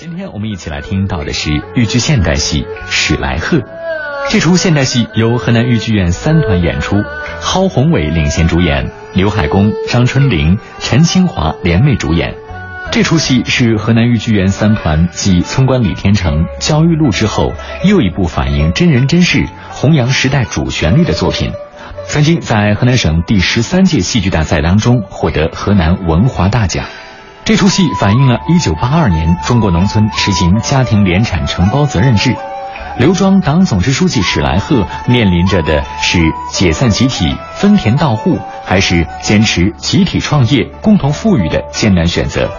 今天我们一起来听到的是豫剧现代戏《史来贺》。这出现代戏由河南豫剧院三团演出，蒿宏伟领衔主演，刘海功、张春玲、陈清华联袂主演。这出戏是河南豫剧院三团继《村官李天成》《焦裕禄》之后又一部反映真人真事、弘扬时代主旋律的作品。曾经在河南省第十三届戏剧大赛当中获得河南文华大奖。这出戏反映了一九八二年中国农村实行家庭联产承包责任制，刘庄党总支书记史来贺面临着的是解散集体、分田到户，还是坚持集体创业、共同富裕的艰难选择。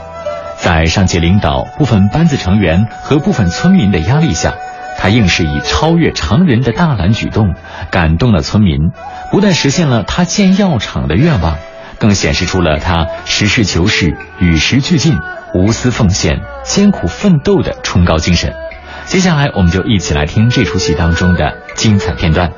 在上级领导、部分班子成员和部分村民的压力下，他硬是以超越常人的大胆举动，感动了村民，不但实现了他建药厂的愿望，更显示出了他实事求是、与时俱进、无私奉献、艰苦奋斗的崇高精神。接下来，我们就一起来听这出戏当中的精彩片段。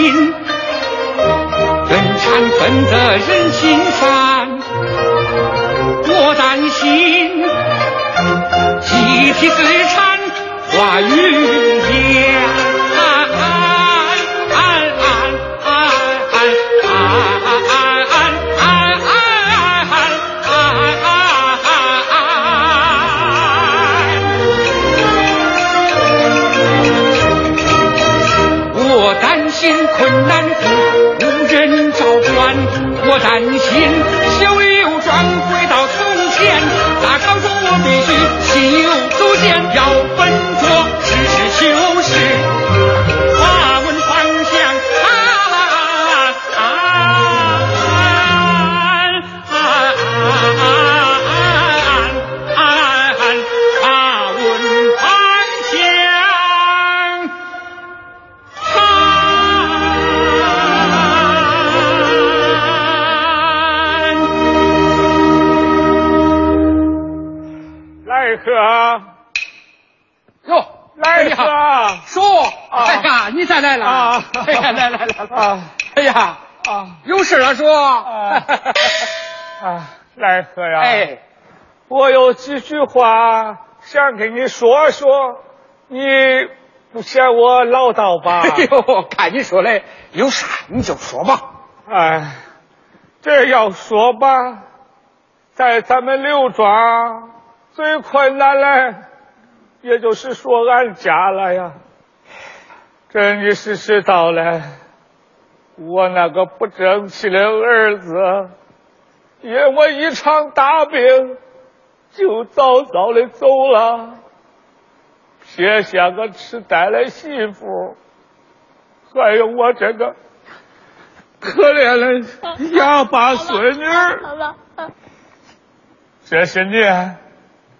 心。分产分得人心善，我担心集体来贺呀！哎，我有几句话想跟你说说，你不嫌我唠叨吧？哎呦，看你说的有啥你就说吧。哎，这要说吧，在咱们刘庄最困难的，也就是说俺家了呀。这你是知道嘞，我那个不争气的儿子，因为一场大病，就早早的走了，撇下个痴呆的媳妇，还有我这个。可怜的哑巴孙女，好了，这些年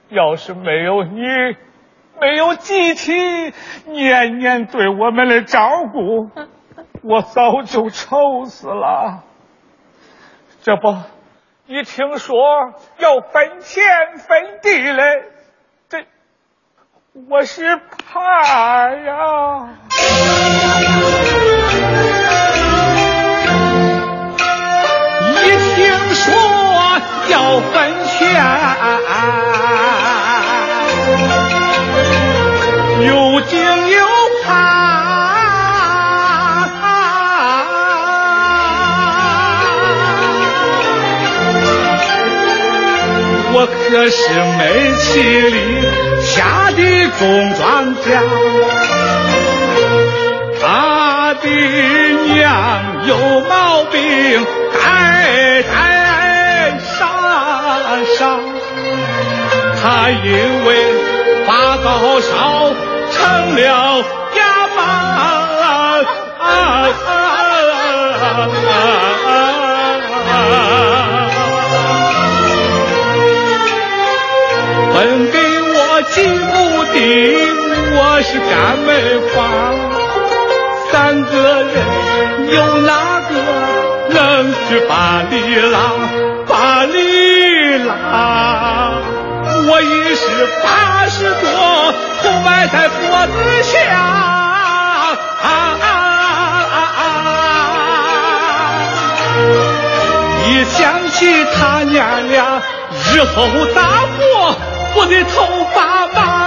要是没有你，没有集体年年对我们的照顾，我早就愁死了。这不，一听说要分钱分地嘞，这我是怕呀。一听说要分钱，又惊又我可是没气力下的种庄稼。他的娘有毛病，代代上上。他因为发高烧成了哑巴。分给我是干没法。三个人有哪个能去巴里拉？巴里拉，我已是八十多，头埋在脖子下。啊啊啊啊一想起他娘俩日后大祸，我的头发麻。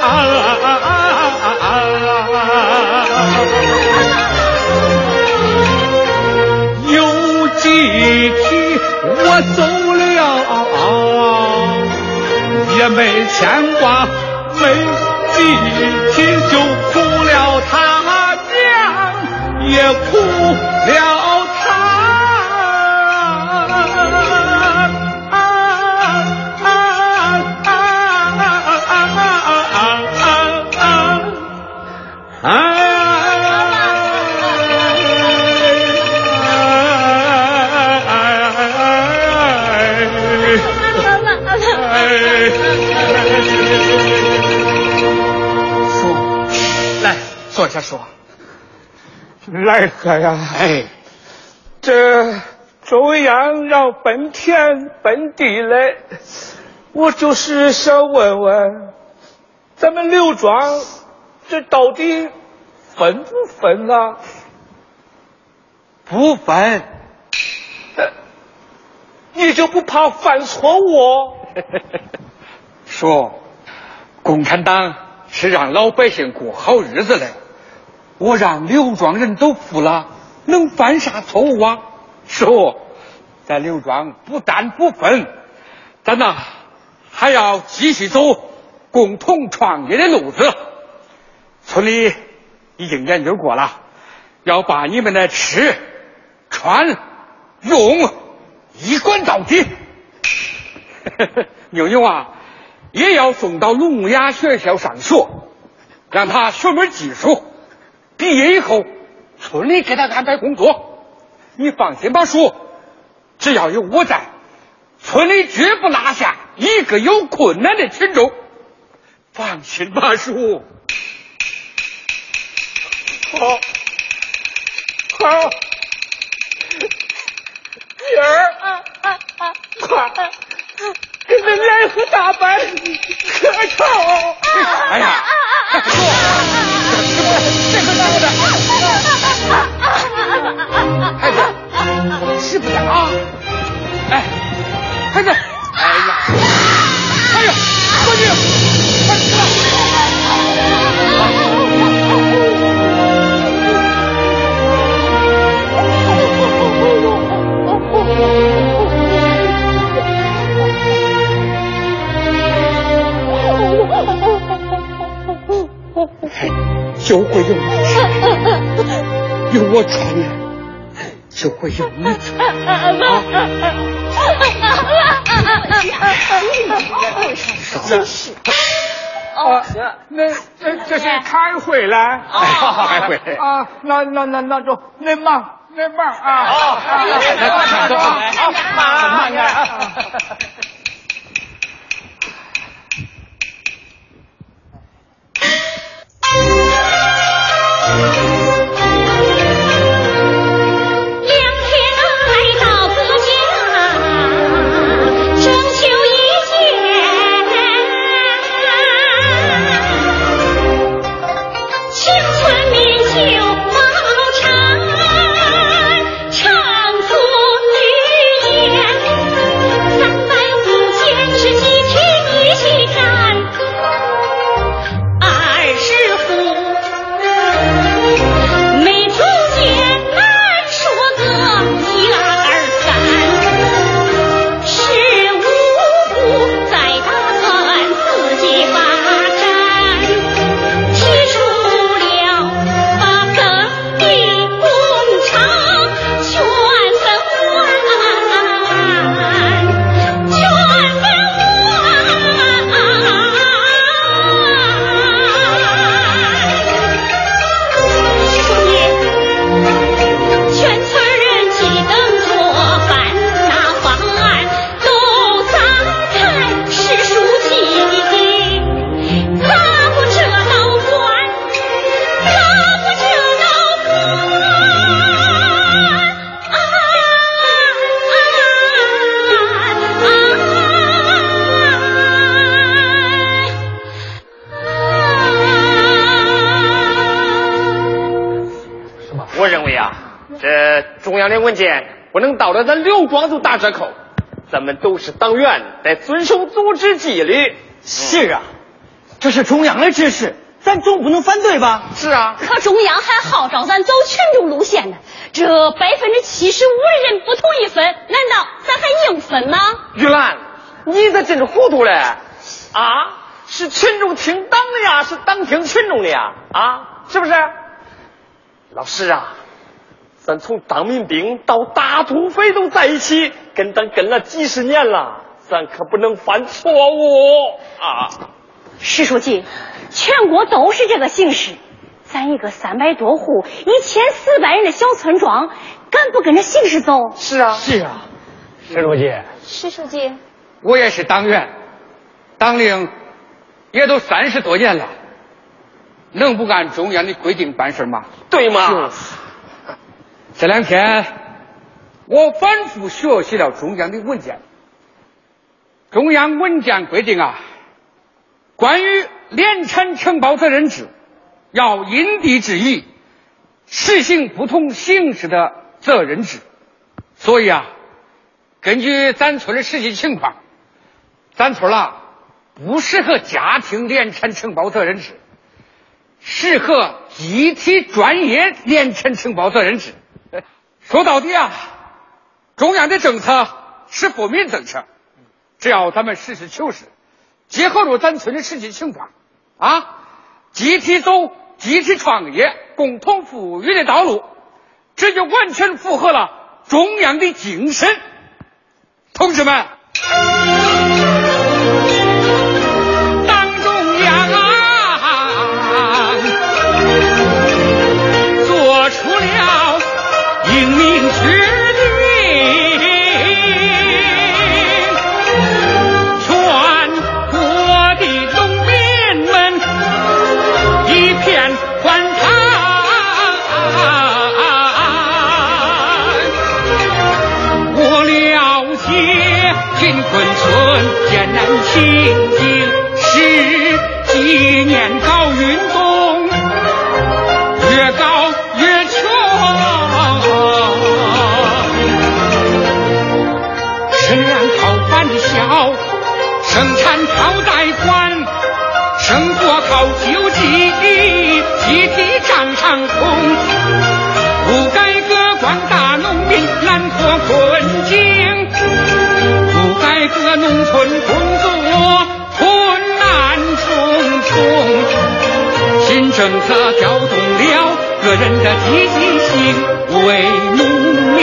啊啊啊啊啊啊啊啊有几天我走了，啊啊啊也没牵挂，没几天就哭了，他娘也哭了。说，来坐下说。来哥呀，哎，这中央让分田分地嘞，我就是想问问，咱们刘庄这到底分不分啊？不分。呃你就不怕犯错误？说，共产党是让老百姓过好日子的，我让刘庄人都富了，能犯啥错误啊？说，在刘庄不但不分，咱呐还要继续走共同创业的路子。村里已经研究过了，要把你们的吃、穿、用一管到底。妞妞啊，也要送到聋哑学校上学，让他学门技术。毕业以后，村里给他安排工作。你放心吧，叔，只要有我在，村里绝不落下一个有困难的群众。放心吧，叔。好，好，女儿，快，跟着来喝大白，可好？哎呀，师傅，师傅，再喝，子，吃不下啊？哎，太子，哎呀，哎呀，快点！就会有你传，有我传染，就会有你传。真是。啊，那这这是开会了，开会啊，那那那那就那忙那忙啊，好，那快走啊，好，慢点啊。Thank you. 到了咱刘庄就打折扣，咱们都是党员，得遵守组织纪律。是啊，这是中央的指示，咱总不能反对吧？是啊，可中央还号召咱走群众路线呢，这百分之七十五的人不同意分，难道咱还硬分吗？玉兰，你这真是糊涂嘞啊！是群众听党的呀，是党听群众的呀，啊，是不是？老师啊。咱从当民兵到打土匪都在一起，跟咱跟了几十年了，咱可不能犯错误啊！石书记，全国都是这个形势，咱一个三百多户、一千四百人的小村庄，敢不跟着形势走？是啊，是啊，石书记，石书记，我也是党员，党龄也都三十多年了，能不按中央的规定办事吗？对吗？这两天，我反复学习了中央的文件。中央文件规定啊，关于联产承包责任制，要因地制宜，实行不同形式的责任制。所以啊，根据咱村的实际情况，咱村啊不适合家庭联产承包责任制，适合集体专业联产承包责任制。说到底啊，中央的政策是富民政策，只要咱们实事求是，结合着咱村的实际情况，啊，集体走集体创业、共同富裕的道路，这就完全符合了中央的精神。同志们。党中央啊，做出了英明绝顶全国的农民们一片欢腾我了解贫困村艰难情景是几年高云。难讨贷款生活靠救济集体帐上空。不改革广大农民难脱困境。不改革农村工作困难重重。新政策调动了个人的积极性为农民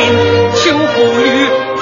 求富裕。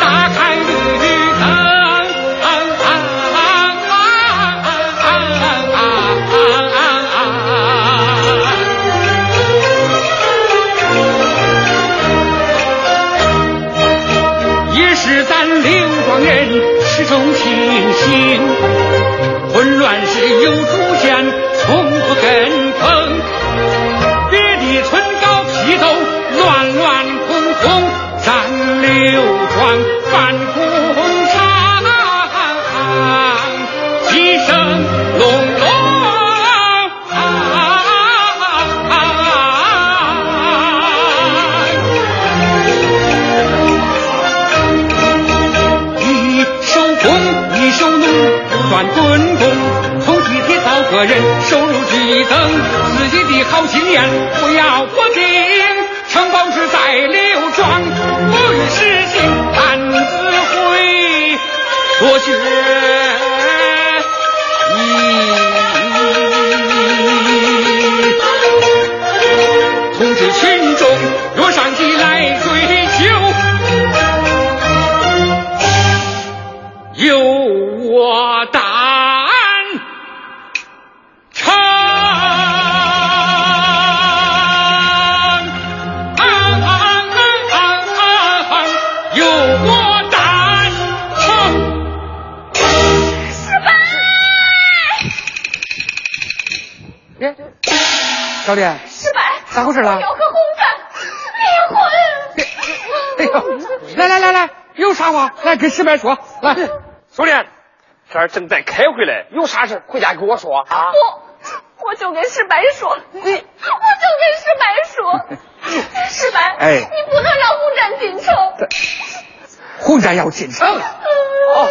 小李，失败！咋回事了我要和红展离婚。哎呦，来来来来，有啥话来跟石白说，来。苏莲，这儿正在开会嘞，有啥事回家跟我说啊。不，我就跟石白说，你，我就跟石白说，石白，哎你不能让红展进城。红展要进城，哦，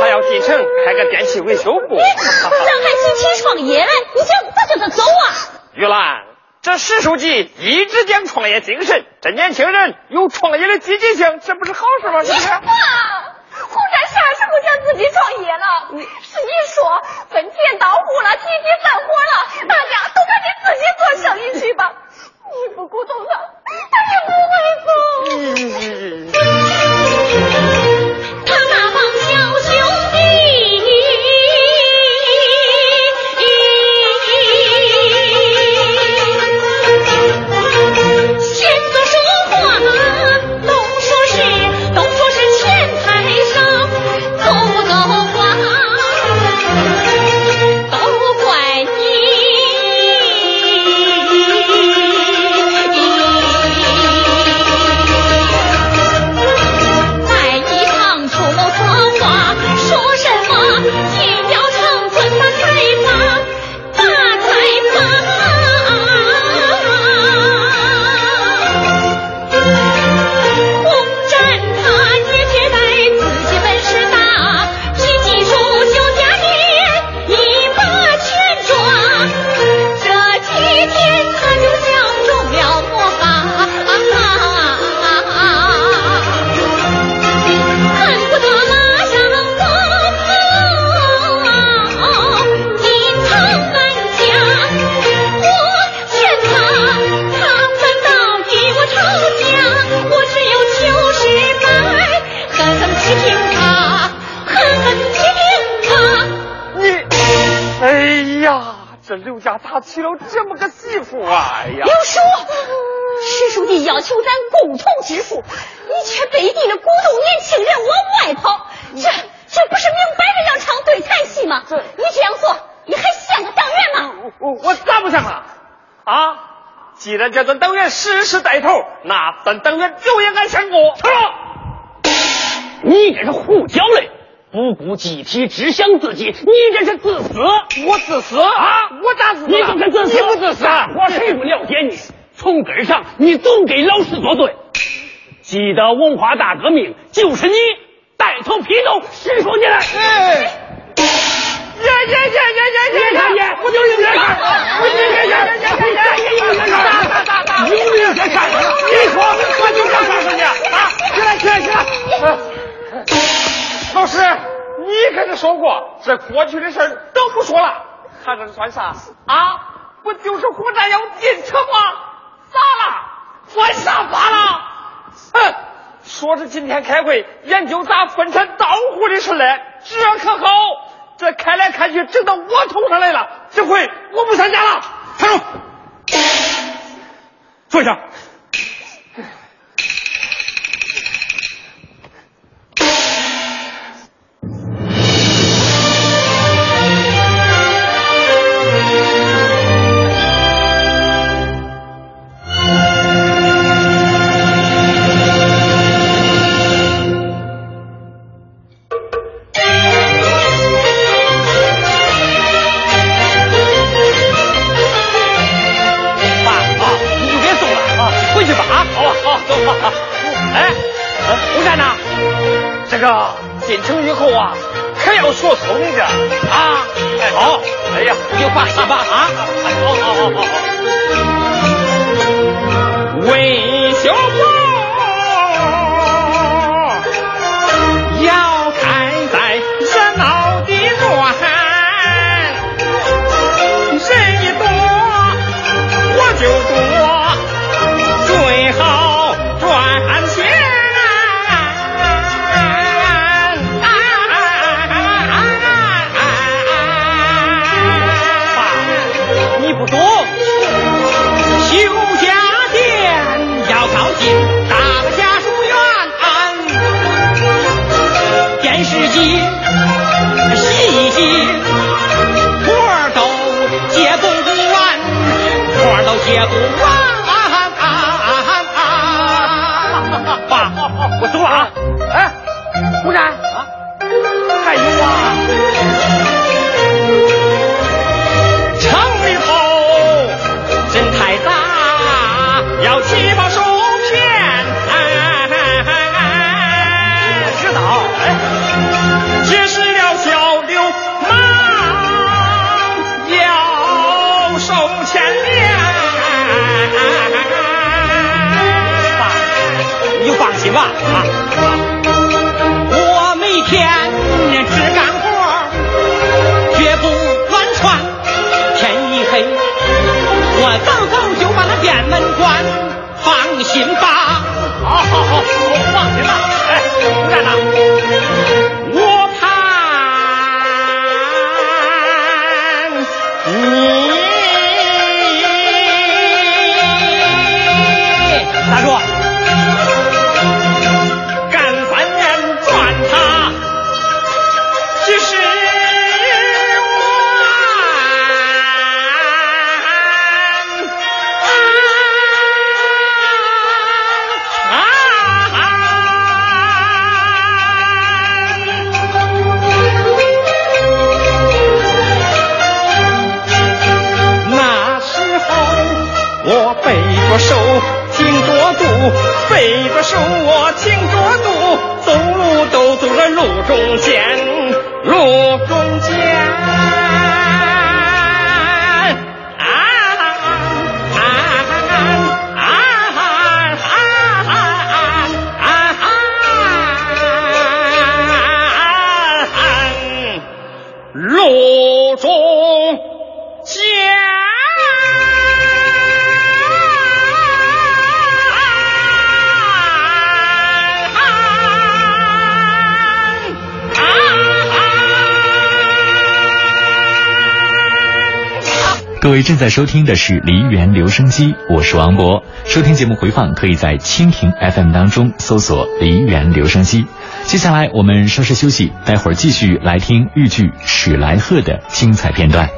他要进城开个电器维修部。红展还集体创业嘞，你想咋叫他走啊？玉兰，这石书记一直讲创业精神，这年轻人有创业的积极性，这不是好事吗？是不是？爸，红山啥时候想自己创业了？是你说分田到户了，集体散伙了，大家都赶紧自己做生意去吧。你不鼓动他，他也不会走。他那帮小娶了这么个媳妇啊？哎呀刘，叔，石书记要求咱共同致富，你却背地里鼓动年轻人往外跑，这这不是明摆着要唱对台戏吗？你这样做，你还像个党员吗？我我我咋不像啊？啊！既然叫咱党员时时带头，那咱党员就应该像我。你这是胡搅嘞！不顾集体，只想自己，你这是自私！我自私啊！我咋自私？你怎么自私？你不自私啊？我谁不了解你？从根上，你总给老师作对。记得文化大革命，就是你带头批斗，师出你来。哎呀呀呀呀呀呀呀！我就是你看，我就是你看，我就是你看，大大大大，你就是看，你说我就是看看你啊！起来起来起来！老师，你可是说过，这过去的事儿都不说了，还能算啥啊？不就是火战要进城吗？咋了？犯啥法了？哼！说是今天开会研究咋分产到户的事嘞，这可好，这开来开去整到我头上来了，这回我不参加了。站住！坐下。活儿守我挺着肚，走路都走在路中间，路中间。各位正在收听的是梨园留声机，我是王博。收听节目回放可以在蜻蜓 FM 当中搜索“梨园留声机”。接下来我们稍事休息，待会儿继续来听豫剧《史来贺》的精彩片段。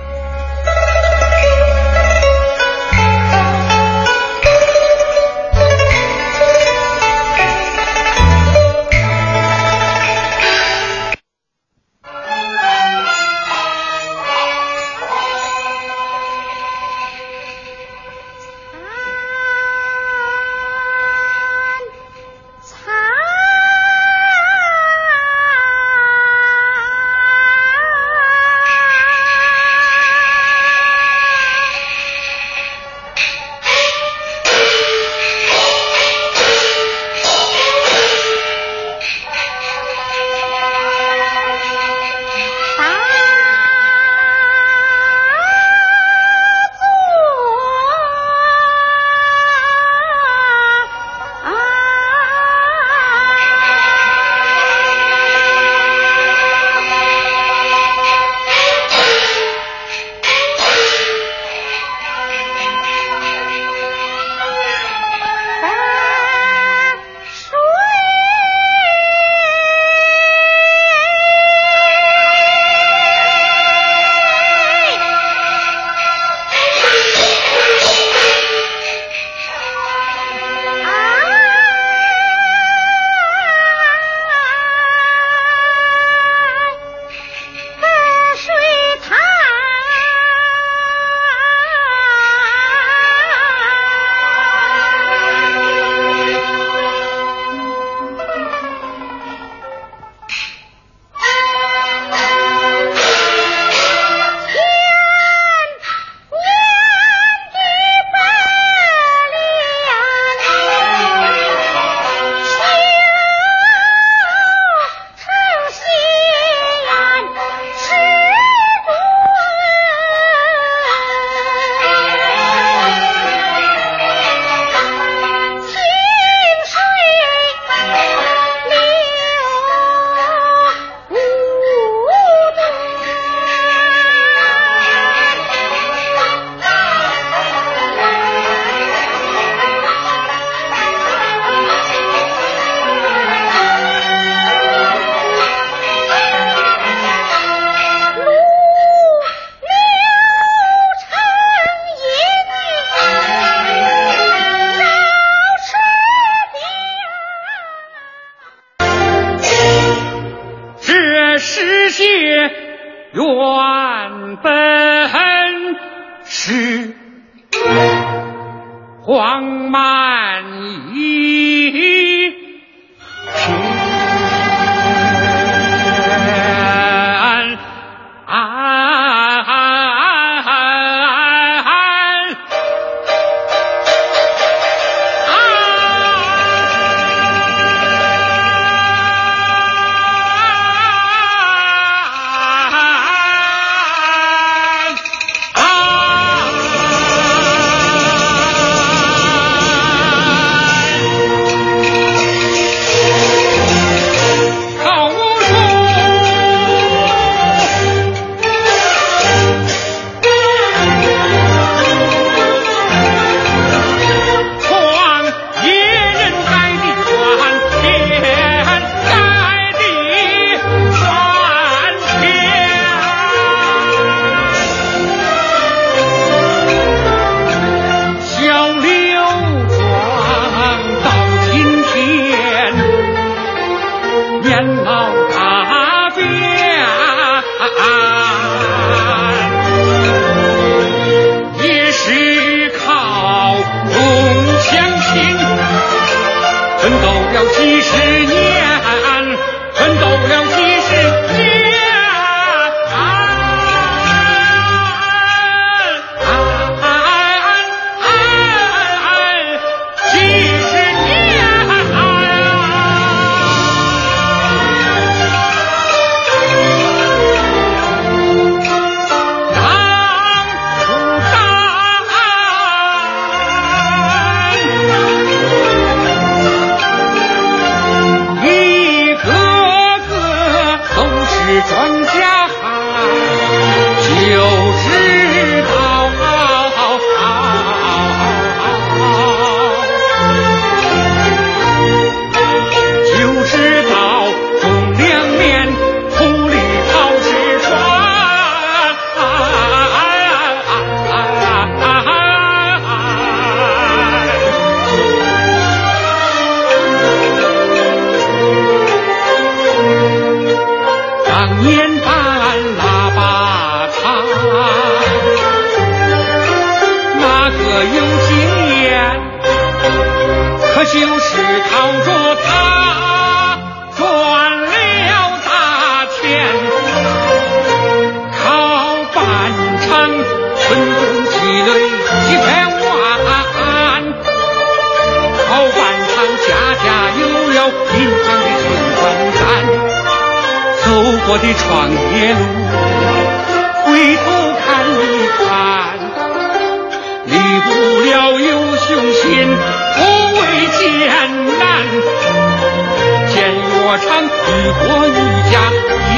与国与家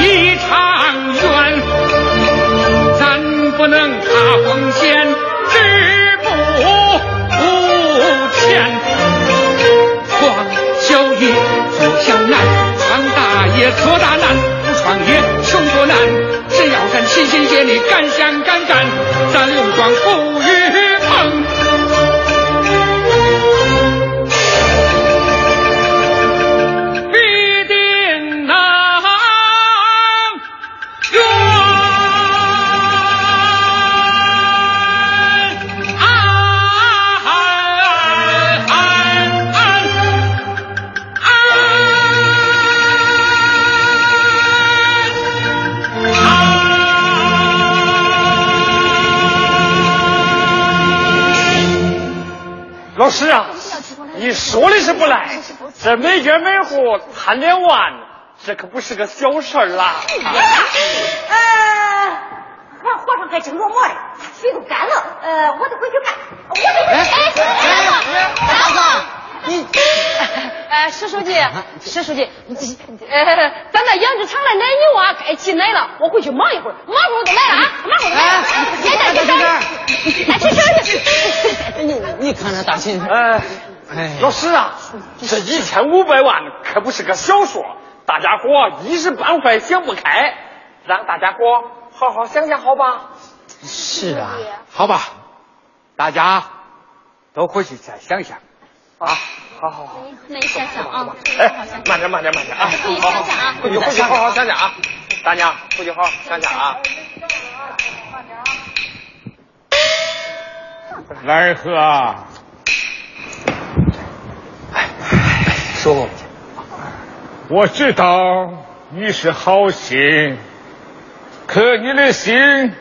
一长远，咱不能怕风险，止步不前。创小业做小难，闯大业做大难。不创业穷多难，只要咱齐心协力，敢想敢干，咱刘庄不不来，这每家每户贪两万，这可不是个小事儿啦。呃，俺和尚还正琢磨呢，水都干了，呃，我得回去干，我得回去。哎，大哥，你哎，石书记，石书记，你这呃，咱那养殖场的奶牛啊，该挤奶了，我回去忙一会儿，马上就来了啊，马上就来了。别带别带，哎，去去去。你你看这大秦，哎，哎老师啊，这一千五百万可不是个小数，大家伙一时半会想不开，让大家伙好好想想，好吧？是啊，好吧，大家都回去再想想。啊，好好好。那你想想啊，哎，慢点，慢点，慢点啊！自己好好想想啊回去回去好好想想啊！大娘，回去好好想想啊！二和，说，我知道你是好心，可你的心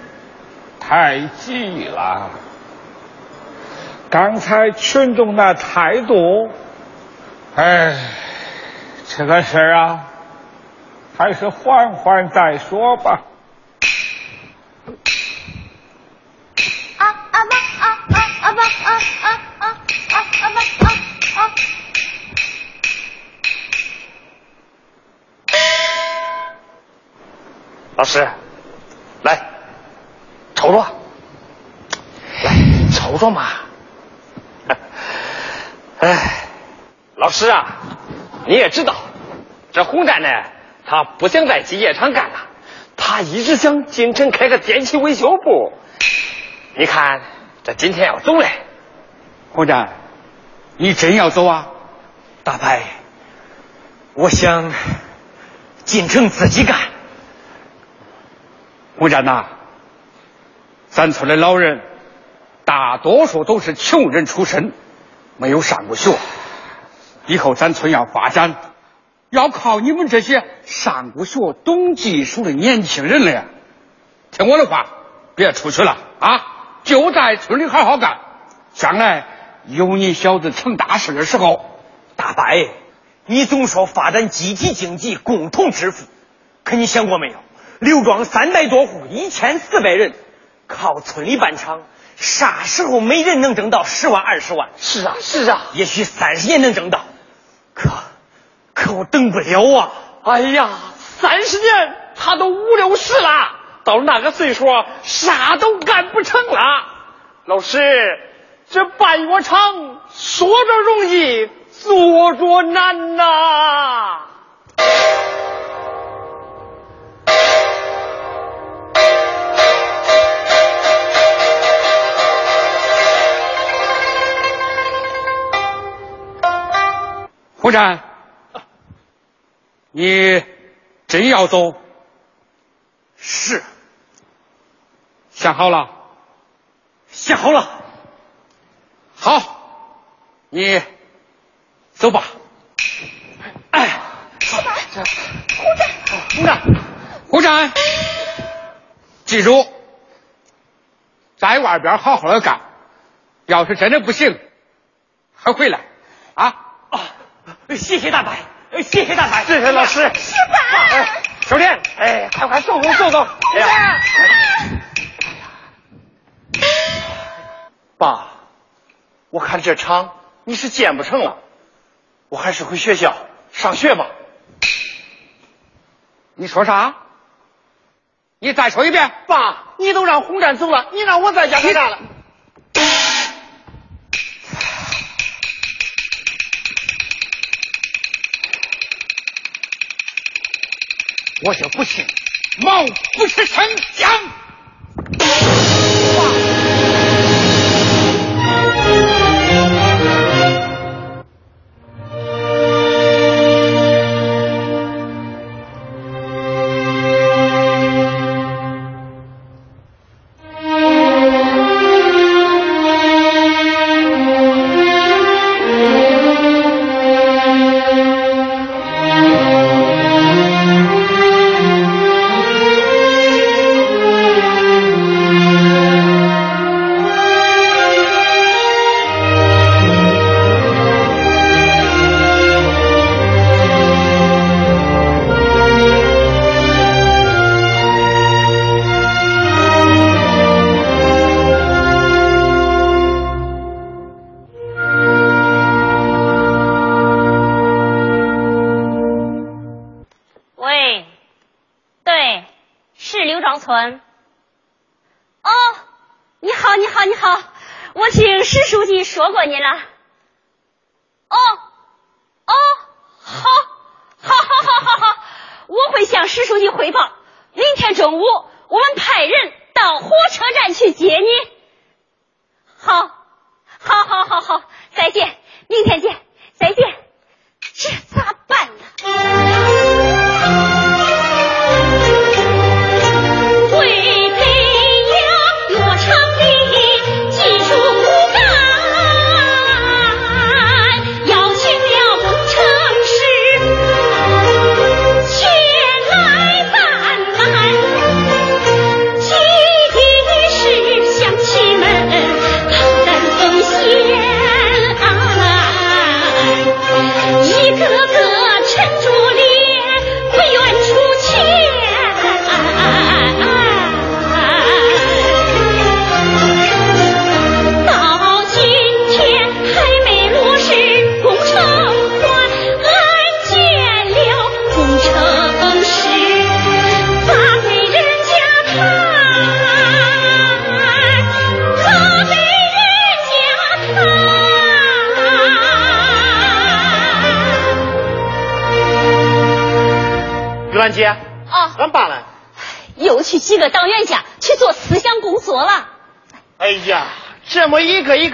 太急了。刚才群众那态度，哎，这个事儿啊，还是缓缓再说吧。老师，来，瞅瞅，来瞅瞅嘛。哎，老师啊，你也知道，这洪战呢，他不想在机械厂干了，他一直想进城开个电器维修部。你看，这今天要走嘞，洪战，你真要走啊？大伯，我想进城自己干。吴战呐，咱村的老人大多数都是穷人出身，没有上过学。以后咱村要发展，要靠你们这些上过学、懂技术的年轻人了呀！听我的话，别出去了啊！就在村里好好干，将来有你小子成大事的时候，大伯，你总说发展集体经济，共同致富，可你想过没有？刘庄三百多户，一千四百人，靠村里办厂，啥时候每人能挣到十万二十万？是啊，是啊，也许三十年能挣到，可可我等不了啊！哎呀，三十年他都五六十了，到那个岁数，啥都干不成了。老师，这办药厂说着容易，做着难呐。洪战，你真要走？是，想好了？想好了。好，你走吧。哎，洪战，洪战，洪战，记住，在外边好好的干，要是真的不行，还回来谢谢大伯，谢谢大白，谢谢老师。是吧？哎，小莲，哎，快快走走走走。哎呀，爸，我看这厂你是建不成了，我还是回学校上学吧。你说啥？你再说一遍。爸，你都让洪战走了，你让我在家干啥了？我就不信毛不是神将。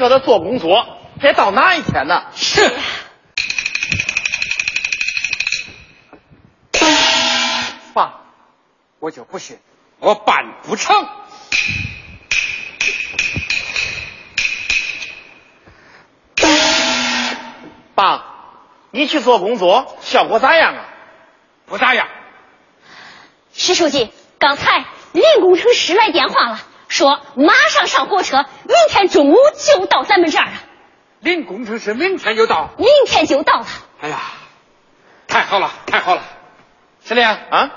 么一个一个的做工作，这到哪一天呢？是。爸，我就不信我办不成。爸，你去做工作，效果咋样啊？不咋样。石书记，刚才林工程师来电话了，说马上上火车，明天中午就到咱们这儿了。林工程师明天就到。明天就到了。哎呀，太好了，太好了！石林啊，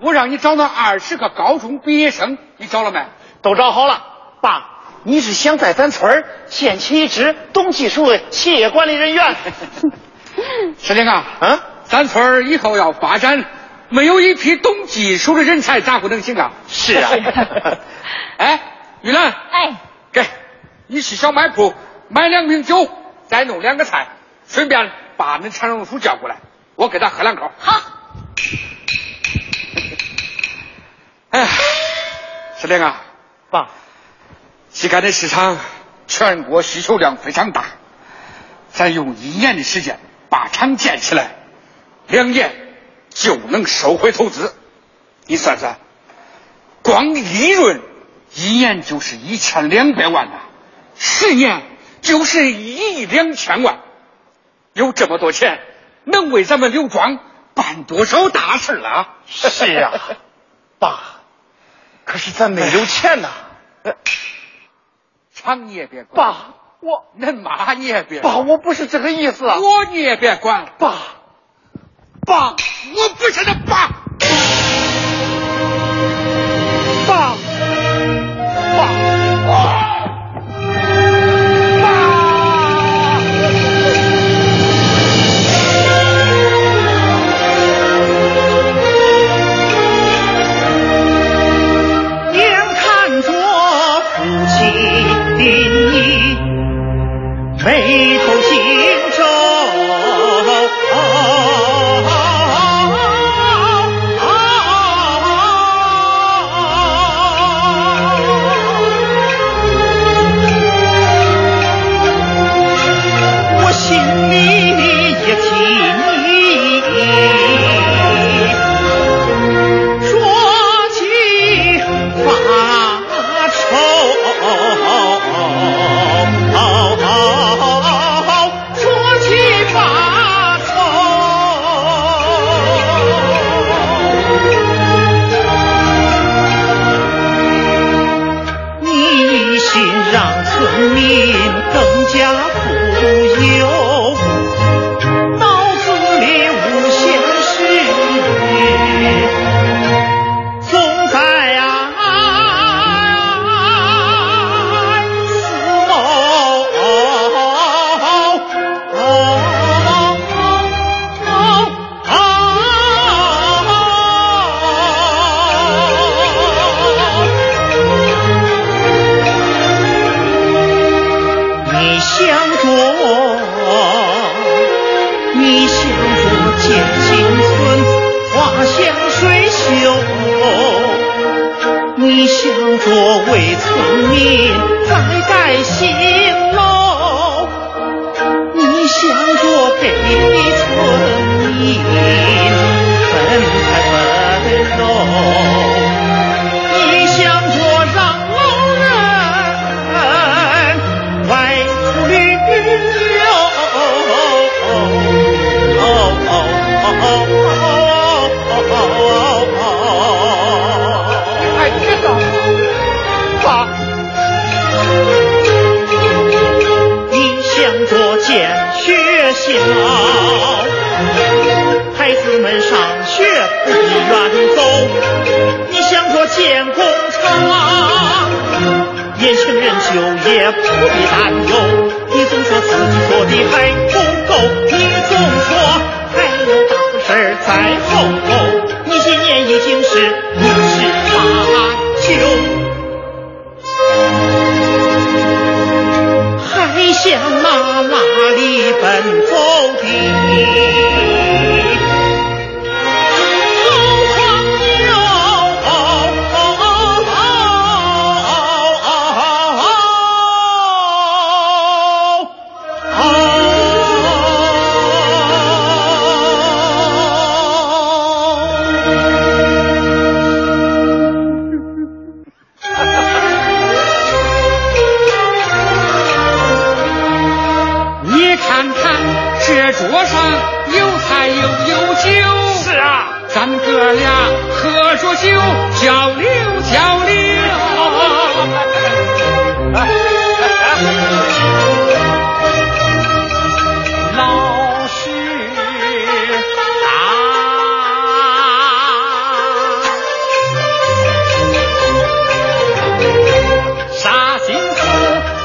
我让你找那二十个高中毕业生，你找了没？都找好了。爸，你是想在咱村儿建起一支懂技术的企业管理人员？石林啊，啊，咱村儿以后要发展，没有一批懂技术的人才咋不能行啊？是啊。哎，玉兰，哎，给，你去小卖铺买两瓶酒，再弄两个菜，顺便把那常荣叔叫过来，我给他喝两口。好。哎司令啊，爸，西干的市场全国需求量非常大，咱用一年的时间把厂建起来，两年就能收回投资。你算算，光利润一年就是一千两百万呐、十年就是一亿两千万。有这么多钱，能为咱们刘庄办多少大事啊？是啊，爸，可是咱没有钱呐。厂你也别管，爸，我恁妈你也别爸，我不是这个意思啊。我你也别管，爸，爸，我不是那。爸，就业不必担忧。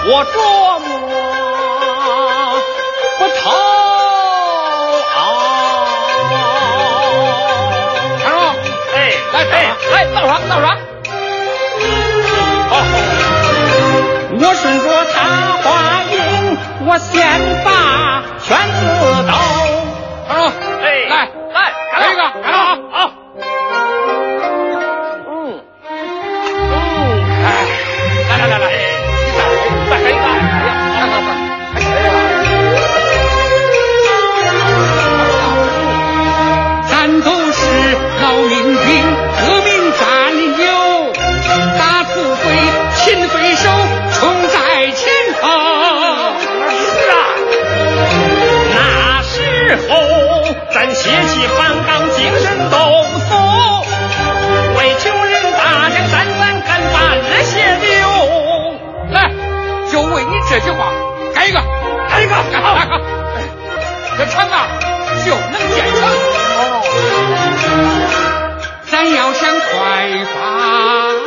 我琢磨不透啊！看住，哎，来，来，来，倒耍，倒耍。好，我顺着他话音，我先把圈子兜。看住，哎，来，来，来一个，来，好好。后咱血气方刚精神抖擞。为穷人大江山咱敢把热血流来就为你这句话干一个。干一个干好这厂啊就能建成咱要想快发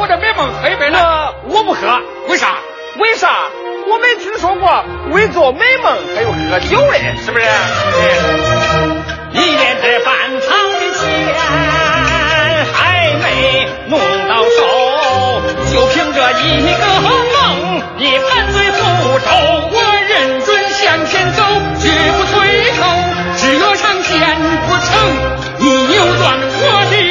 我这美梦黑白了我不喝为啥？为啥？我没听说过为做美梦还有喝酒的是不是？你连这半仓的钱还没弄到手就凭这一个梦你犯罪复仇我认准向前走绝不回头只要上天不成你扭转我的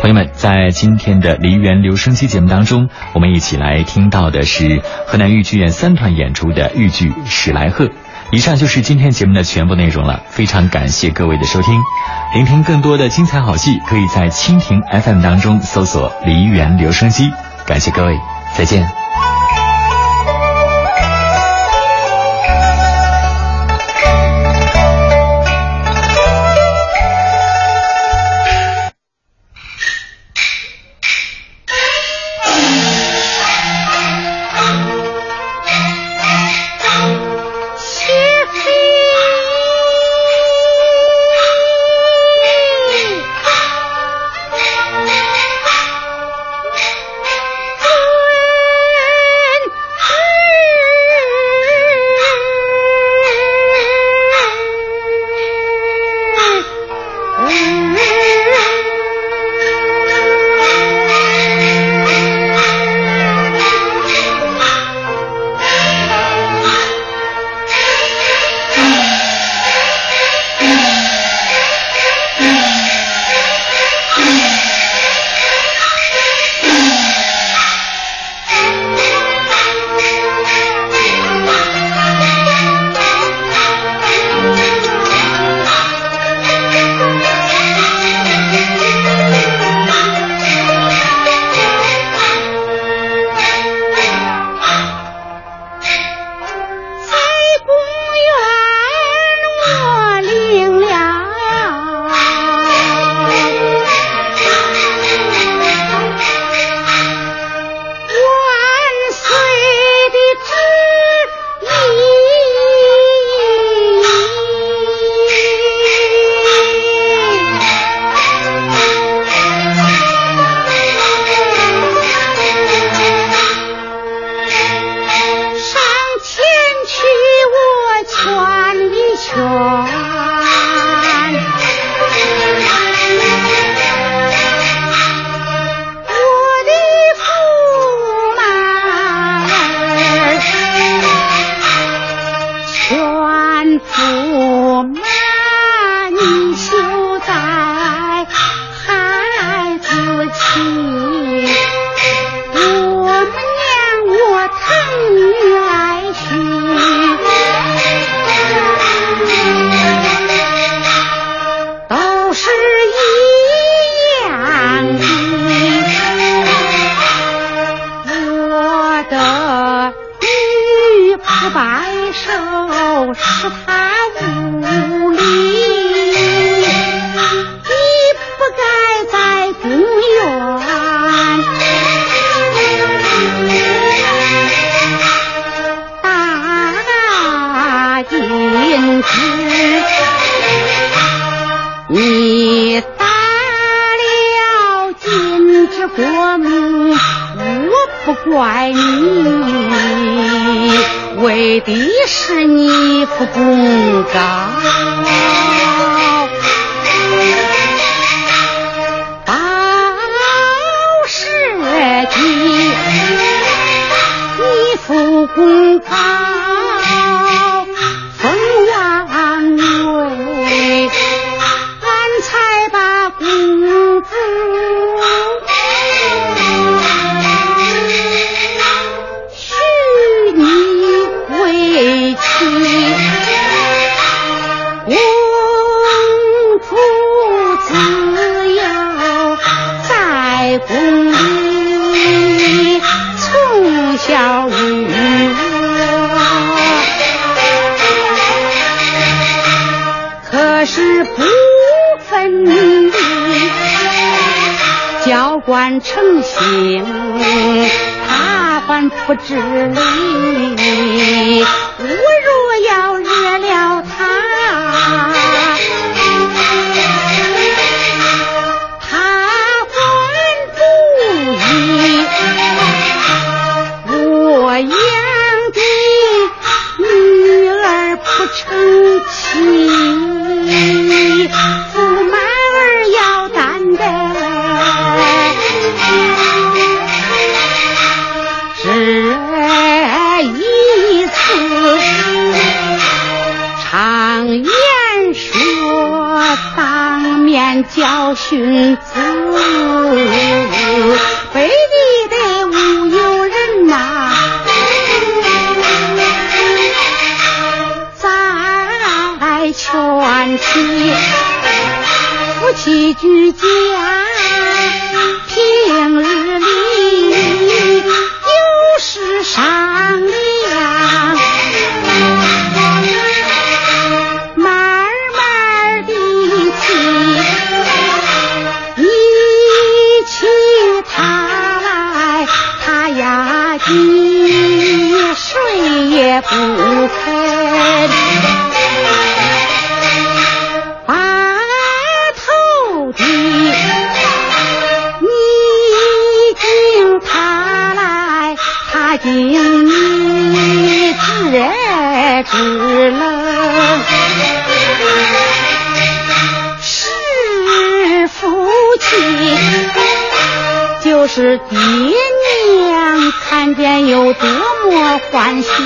朋友们，在今天的梨园留声机节目当中，我们一起来听到的是河南豫剧院三团演出的豫剧《史来贺》。以上就是今天节目的全部内容了，非常感谢各位的收听。聆听更多的精彩好戏，可以在蜻蜓 FM 当中搜索“梨园留声机”。感谢各位，再见。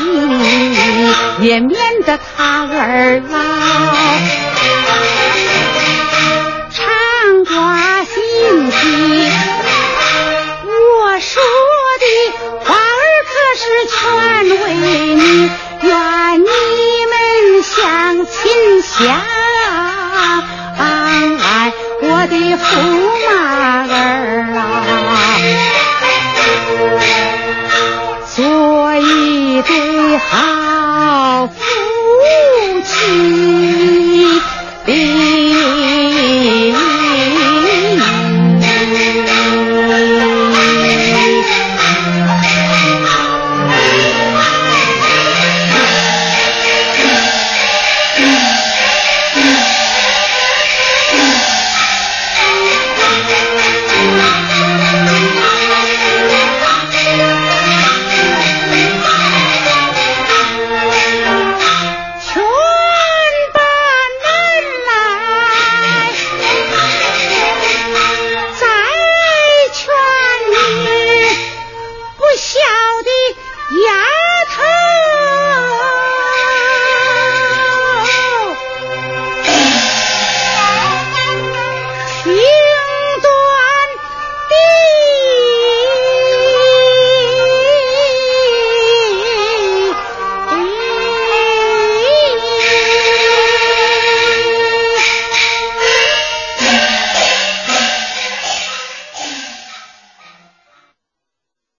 你也免得他儿老常挂心机我说的话儿可是全为你